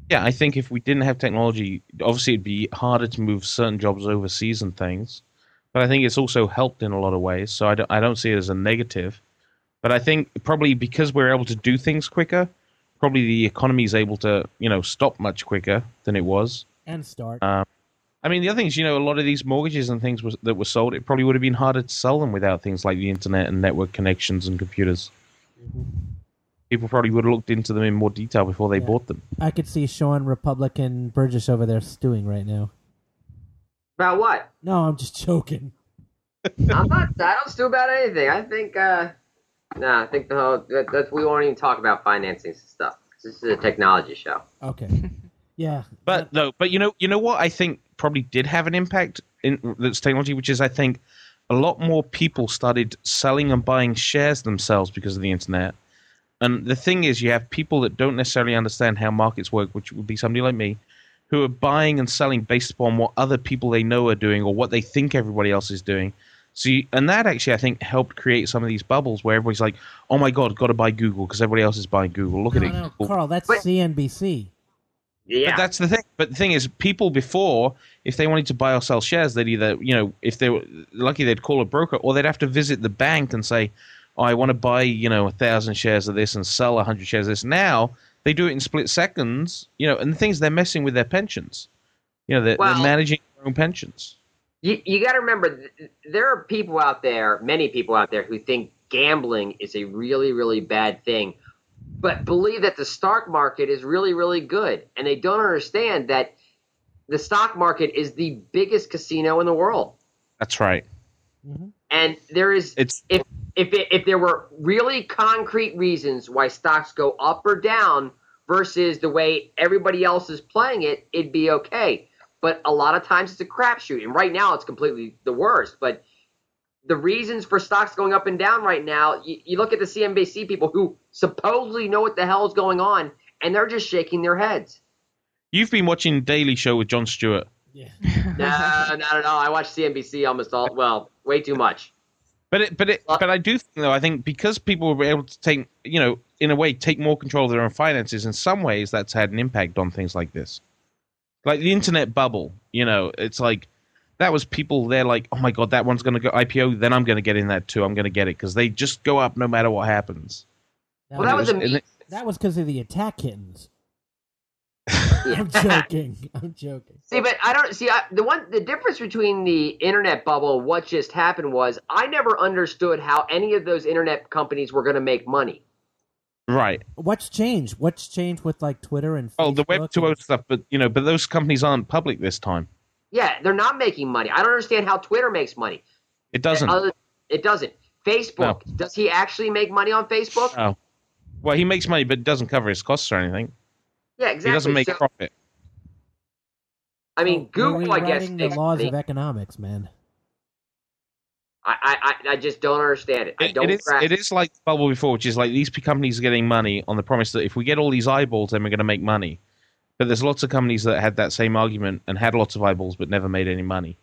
Yeah, I think if we didn't have technology, obviously it'd be harder to move certain jobs overseas and things. But I think it's also helped in a lot of ways. So I don't, I don't see it as a negative. But I think probably because we're able to do things quicker, probably the economy is able to, you know, stop much quicker than it was. And start. Um, I mean, the other thing is, you know, a lot of these mortgages and things was, that were sold, it probably would have been harder to sell them without things like the internet and network connections and computers. People probably would have looked into them in more detail before they Yeah. bought them. I could see Sean Republican Burgess over there stewing right now. About what? No, I'm just joking. I'm not. I don't stew about anything. I think. uh No, I think the whole. That, that we won't even talk about financing stuff. This is a technology show. Okay. Yeah. But no, but you know, you know what I think probably did have an impact in this technology, which is I think a lot more people started selling and buying shares themselves because of the internet. And the thing is, you have people that don't necessarily understand how markets work, which would be somebody like me, who are buying and selling based upon what other people they know are doing or what they think everybody else is doing. So, you, and that actually, I think, helped create some of these bubbles where everybody's like, "Oh my God, got to buy Google because everybody else is buying Google. Look no, at it." no, Google. Carl, that's But- CNBC. Yeah. But that's the thing. But the thing is, people before, if they wanted to buy or sell shares, they'd either, you know, if they were lucky, they'd call a broker, or they'd have to visit the bank and say, oh, "I want to buy, you know, a thousand shares of this and sell a hundred shares of this." Now they do it in split seconds, you know. And the things they're messing with their pensions. You know, they're, Well- they're managing their own pensions. You, you got to remember, th- there are people out there, many people out there, who think gambling is a really, really bad thing, but believe that the stock market is really, really good. And they don't understand that the stock market is the biggest casino in the world. That's right. Mm-hmm. And there is, It's if if it, if there were really concrete reasons why stocks go up or down versus the way everybody else is playing it, it'd be okay. But a lot of times it's a crapshoot, and right now it's completely the worst. But the reasons for stocks going up and down right now, you, you look at the CNBC people who supposedly know what the hell is going on, and they're just shaking their heads. you've been watching Daily Show with Jon Stewart. Yeah. No, not at all. I watch CNBC almost all well, way too much. But it, but it, but I do think though I think because people were able to take you know in a way take more control of their own finances in some ways that's had an impact on things like this, like the internet bubble. You know, it's like that was people they're like, oh my god, that one's going to go IPO, then I'm going to get in that too. I'm going to get it because they just go up no matter what happens. That Well, that was, was a it- that was because of the attack kittens. I'm joking. I'm joking. See, but I don't see I, the one. The difference between the internet bubble and what just happened was I never understood how any of those internet companies were going to make money. Right. What's changed? What's changed with like Twitter and Facebook Oh, the Web Facebook 2.0 and- stuff, but you know, but those companies aren't public this time. Yeah, they're not making money. I don't understand how Twitter makes money. It doesn't. Other- it doesn't. Facebook. Does he actually make money on Facebook? Oh. Well, he makes money, but it doesn't cover his costs or anything. yeah, exactly. He doesn't make So, profit. I mean, We're Google, I guess, the laws money. of economics, man. I, I, I I just don't understand it. I don't. it is. grasp It is like bubble before, which is like these companies are getting money on the promise that if we get all these eyeballs, then we're going to make money. But there's lots of companies that had that same argument and had lots of eyeballs but never made any money.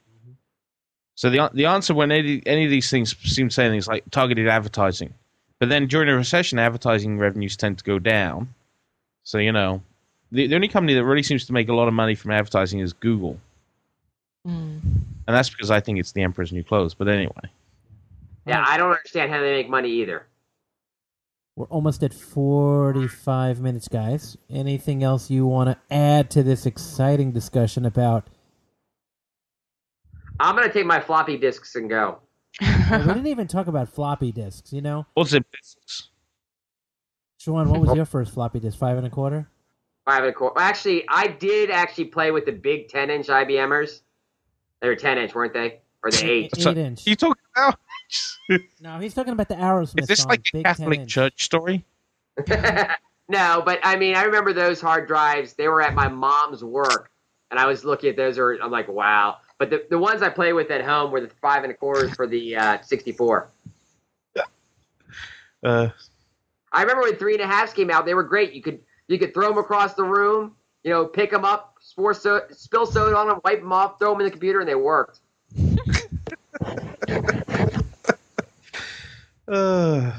So the the answer when any, any of these things seem to say things like targeted advertising, but then during a recession, advertising revenues tend to go down. So you know, the the only company that really seems to make a lot of money from advertising is Google, Mm. And that's because I think it's the emperor's new clothes. But anyway. Yeah, I don't understand how they make money either. We're almost at 45 minutes, guys. Anything else you want to add to this exciting discussion about? I'm gonna take my floppy disks and go. We didn't even talk about floppy disks, you know? What's it? business? Sean, what was your first floppy disk? Five and a quarter? Five and a quarter. Actually, I did actually play with the big 10 inch IBMers. They were 10 inch, weren't they? Or the eight? Eight So- inch. You talking about? No, he's talking about the Aerosmith Is this song, like a Catholic church story? no, but I mean, I remember those hard drives. They were at my mom's work, and I was looking at those. Or I'm like, wow. But the, the ones I play with at home were the five and a quarters for the uh, 64. Uh, I remember when three and a halves came out. They were great. You could you could throw them across the room. You know, pick them up, pour so, spill soda on them, wipe them off, throw them in the computer, and they worked. uh,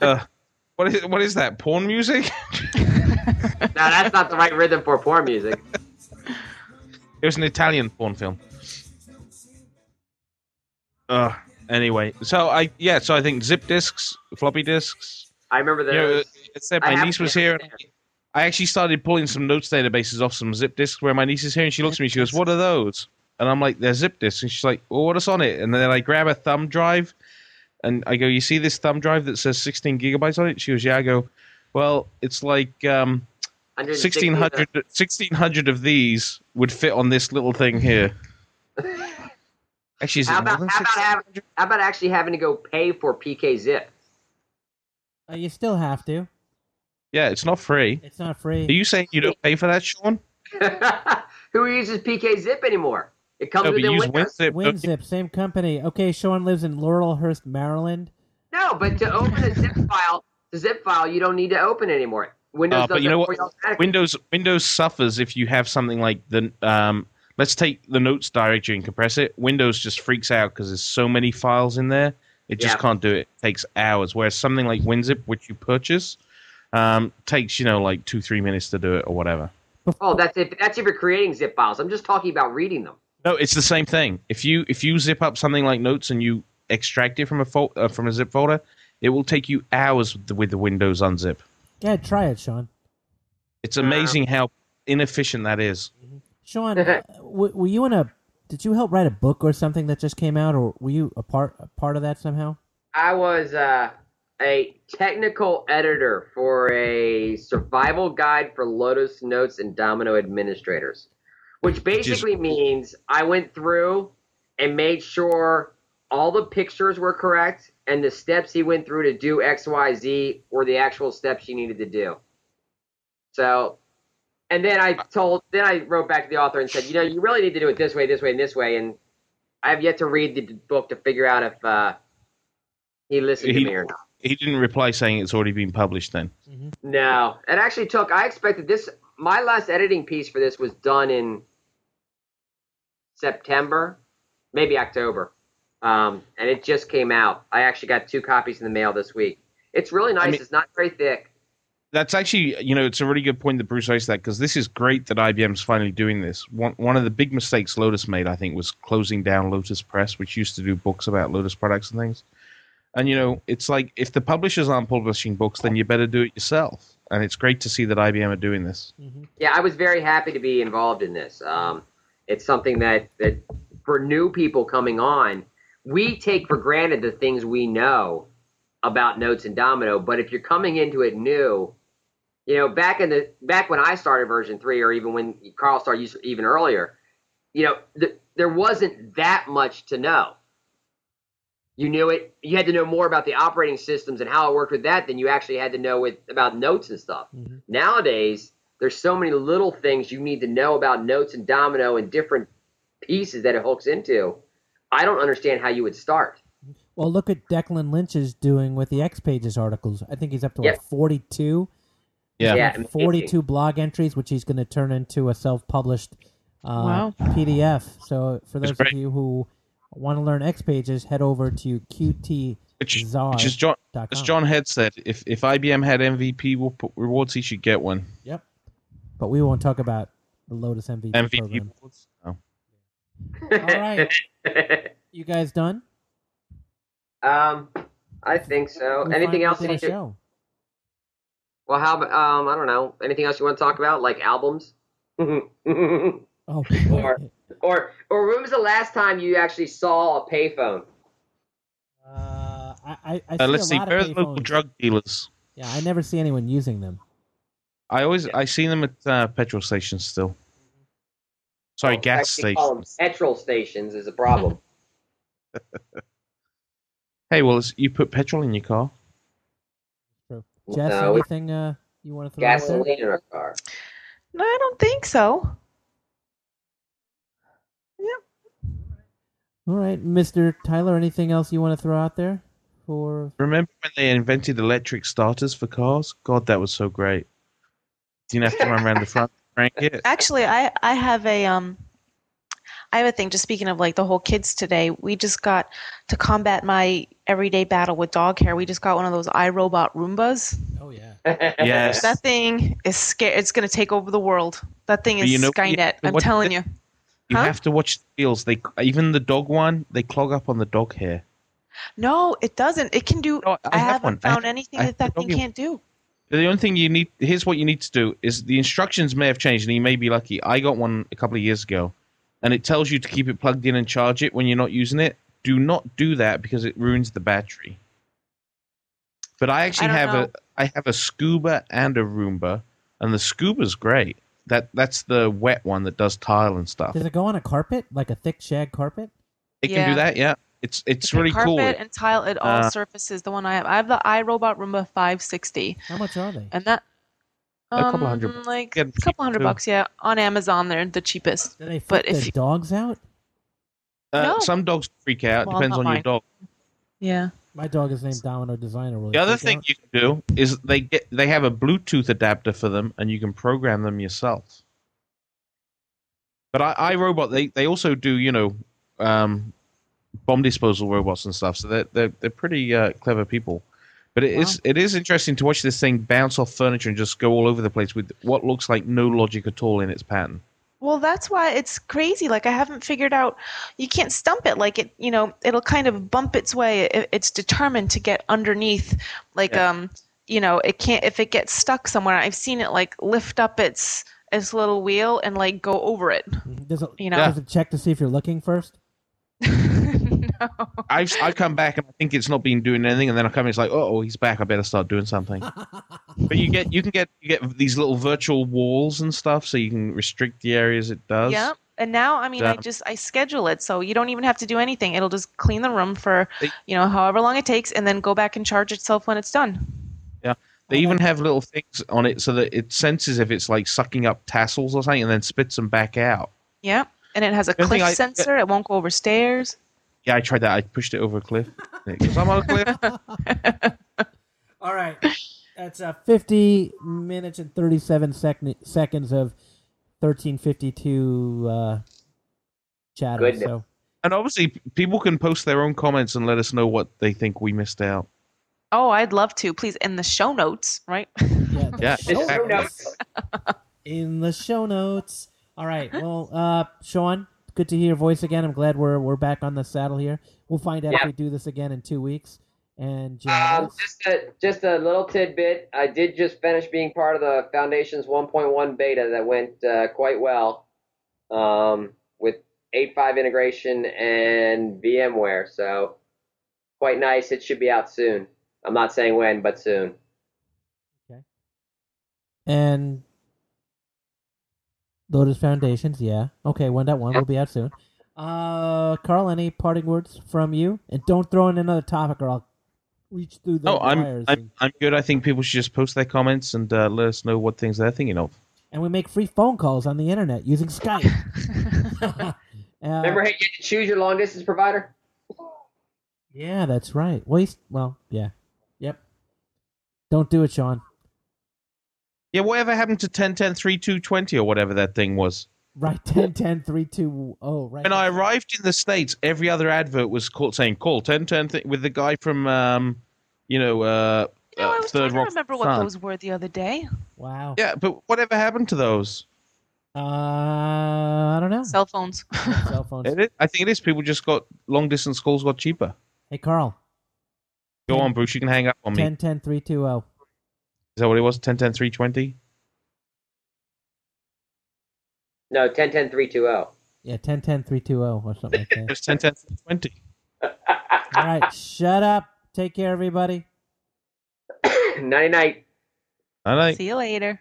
uh, what is what is that? Porn music? Now that's not the right rhythm for porn music. It was an Italian porn film. Uh, anyway, so I yeah, so I think zip disks, floppy disks. I remember You know, those. it said I my have niece was here. understand. I actually started pulling some notes databases off some zip disks where my niece is here, and she looks at me. She goes, "What are those?" And I'm like, "They're zip disks." And she's like, "Well, what is on it?" And then I grab a thumb drive, and I go, "You see this thumb drive that says 16 gigabytes on it?" She goes, "Yeah." I go, "Well, it's like um, 1600, 1600 of these would fit on this little thing here." Actually, is it How more about than how about, 16? have, how about actually having to go pay for PK Zip? Uh, you still have to. Yeah, it's not free. It's not free. Are you saying you don't pay for that, Sean? Who uses PK Zip anymore? It comes No, but within use Windows. WinZip. WinZip, same company. Okay, Sean lives in Laurelhurst, Maryland. No, but to open a zip file, the zip file you don't need to open anymore. Windows Uh, does but you know what? Windows Windows suffers if you have something like the um. Let's take the notes directory and compress it. Windows just freaks out because there's so many files in there. It just Yeah. can't do it. It takes hours. Whereas something like WinZip, which you purchase, um, takes you know like two three minutes to do it or whatever. Oh, that's if that's if you're creating zip files. I'm just talking about reading them. No, it's the same thing. If you if you zip up something like Notes and you extract it from a fol- uh, from a zip folder, it will take you hours with the, with the Windows unzip. Yeah, try it, Sean. It's amazing how inefficient that is. Sean, uh, w- were you in a? Did you help write a book or something that just came out, or were you a part a part of that somehow? I was uh, a technical editor for a survival guide for Lotus Notes and Domino administrators, which basically means I went through and made sure all the pictures were correct and the steps he went through to do X, Y, Z were the actual steps you needed to do. So, and then I told, then I wrote back to the author and said, you know, you really need to do it this way, this way, and this way. And I have yet to read the book to figure out if uh, he listened He- to me or not. He didn't reply saying it's already been published. Then No, it actually took. I expected this. My last editing piece for this was done in September, maybe October, um, and it just came out. I actually got two copies in the mail this week. It's really nice. mean- it's not very thick. that's actually you know it's a really good point that Bruce raised that because this is great that IBM's finally doing this. One one of the big mistakes Lotus made, I think, was closing down Lotus Press, which used to do books about Lotus products and things. And you know, it's like if the publishers aren't publishing books, then you better do it yourself. And it's great to see that IBM are doing this. Yeah, I was very happy to be involved in this. Um, it's something that that for new people coming on, we take for granted the things we know about Notes and Domino. But if you're coming into it new, you know, back in the back when I started version three, or even when Carl started even earlier, you know, th- there wasn't that much to know. You knew it. You had to know more about the operating systems and how it worked with that than you actually had to know with about notes and stuff. Mhm. Nowadays, there's so many little things you need to know about notes and domino and different pieces that it hooks into. I don't understand how you would start. Well, look at Declan Lynch's doing with the X Pages articles. I think he's up to Yep. what, 42? Yeah. Yeah, 42 blog entries, which he's going to turn into a self-published uh, Wow. PDF. So for those of you who want to learn X Pages, head over to QT. Which, which is John, as. John Head said, if if IBM had MVP rewards, he should get one. Yep. But we won't talk about the Lotus MVP, MVP program. rewards. Oh. All right. You guys done? um, I think so. We'll Anything else? out You our need to, show. well, how about um, I don't know. Anything else you want to talk about, like albums? or Oh, Or- or or when was the last time you actually saw a payphone? uh, I, I, I Uh, let's a see. lot Where of local drug dealers? Yeah, I never see anyone using them. I always I see them at uh, petrol stations still. Sorry, Well, gas actually call them stations. Petrol stations is a problem. Hey, well, you put petrol in your car. True. Jess, No, anything uh, you want to throw out there? gasoline in our car. No, I don't think so. All right, Mr. Tyler, anything else you want to throw out there for? Remember when they invented electric starters for cars? God, that was so great. You didn't have to run around the front crank it. Actually, I I have a um I have a thing just speaking of like the whole kids today. We just got to combat my everyday battle with dog hair. We just got one of those iRobot Roombas. Oh yeah. Yes. That thing is scary. It's going to take over the world. That thing is you know- you- Skynet. I'm what- telling you. You Huh? have to watch the wheels. They even the dog one, they clog up on the dog hair. No, it doesn't. It can do. No, I I, have haven't one. I found have- anything I that that thing can't do. The only thing you need here's what you need to do is the instructions may have changed and you may be lucky. I got one a couple of years ago and it tells you to keep it plugged in and charge it when you're not using it. Do not do that because it ruins the battery. But I actually have know. a I have a Scooba and a Roomba and the Scooba's great. That that's the wet one that does tile and stuff. Does it go on a carpet, like a thick shag carpet? It can do that, yeah. It's it's It can really carpet cool. and tile. It all Uh, surfaces. The one I have. I have the iRobot Roomba 560, How much are they? and that. A couple um, hundred like a couple hundred too. bucks, yeah. On Amazon, they're the cheapest. Do they but if the you- dogs out? Uh, No. Some dogs freak out. Well, Depends on mine. your dog. Yeah. My dog is named Domino Designer. Will The other thing out? you can do is they get they have a Bluetooth adapter for them, and you can program them yourself. But I, iRobot they they also do you know um, bomb disposal robots and stuff, so they're they're, they're pretty uh, clever people. But it is it is interesting to watch this thing bounce off furniture and just go all over the place with what looks like no logic at all in its pattern. Well, that's why it's crazy. Like I haven't figured out. You can't stump it. Like it, you know, it'll kind of bump its way. It, it's determined to get underneath. Like Yeah. um, you know, it can't. If it gets stuck somewhere, I've seen it like lift up its its little wheel and like go over it. Does it, You know. does it check to see if you're looking first? I've I've come back and I think it's not been doing anything, and then I come in, it's like, oh, he's back. I better start doing something. but you get you can get you get these little virtual walls and stuff, so you can restrict the areas it does. Yeah. And now, I mean, I just I schedule it so you don't even have to do anything. It'll just clean the room for They- you know however long it takes, and then go back and charge itself when it's done. Yeah. They even have little things on it so that it senses if it's like sucking up tassels or something, and then spits them back out. Yeah. And it has a cliff I- sensor. It won't go over stairs. Yeah, I tried that. I pushed it over a cliff because I'm on a cliff. All right. That's uh, 50 minutes and 37 sec- seconds of 1352 uh, chatter. Goodness. So, And obviously, people can post their own comments and let us know what they think we missed out. Oh, I'd love to. Please, in the show notes, right? yeah. the Yeah, show Show exactly. notes. in the show notes. All right. Well, uh, Sean, good to hear your voice again. I'm glad we're we're back on the saddle here. We'll find out if we do this again in two weeks. And Jazz, just a just a little tidbit. I did just finish being part of the Foundation's 1.1 beta that went uh, quite well, um, with 8.5 integration and VMware. So quite nice. It should be out soon. I'm not saying when, but soon. Okay. And Lotus Foundations, yeah. Okay, one dot one will be out soon. Uh, Carl, any parting words from you? And don't throw in another topic, or I'll reach through the Oh, I'm, wires. I'm I'm good. I think people should just post their comments and uh, let us know what things they're thinking of. and we make free phone calls on the internet using Skype. Uh, Remember hey, you had to choose your long distance provider? Yeah, that's right. Well, well, yeah, yep. Don't do it, Sean. Yeah, whatever happened to 10, 10, 3, 2, 20 or whatever that thing was? Right, 10, 10, 3, 2, oh, right. When I arrived in the States, every other advert was called, saying call 10, 10 th- with the guy from, um, you know, uh, You know, uh, I was Third trying to remember what Sun. those were the other day. Wow. Yeah, but whatever happened to those? Uh, I don't know. Cell phones. Cell phones. It is, I think it is. People just got long distance calls got cheaper. Hey, Carl. Go on, Bruce. You can hang up on me. 10, 10, 3, 2, oh. Is that what it was? 10, 10, 3, 20? No, 10 10 320. Yeah, 10, 10, 3, 2, oh, or something like It that. was 10, 10, 3, 20. All right, shut up. Take care, everybody. Nighty night. I know. See you later.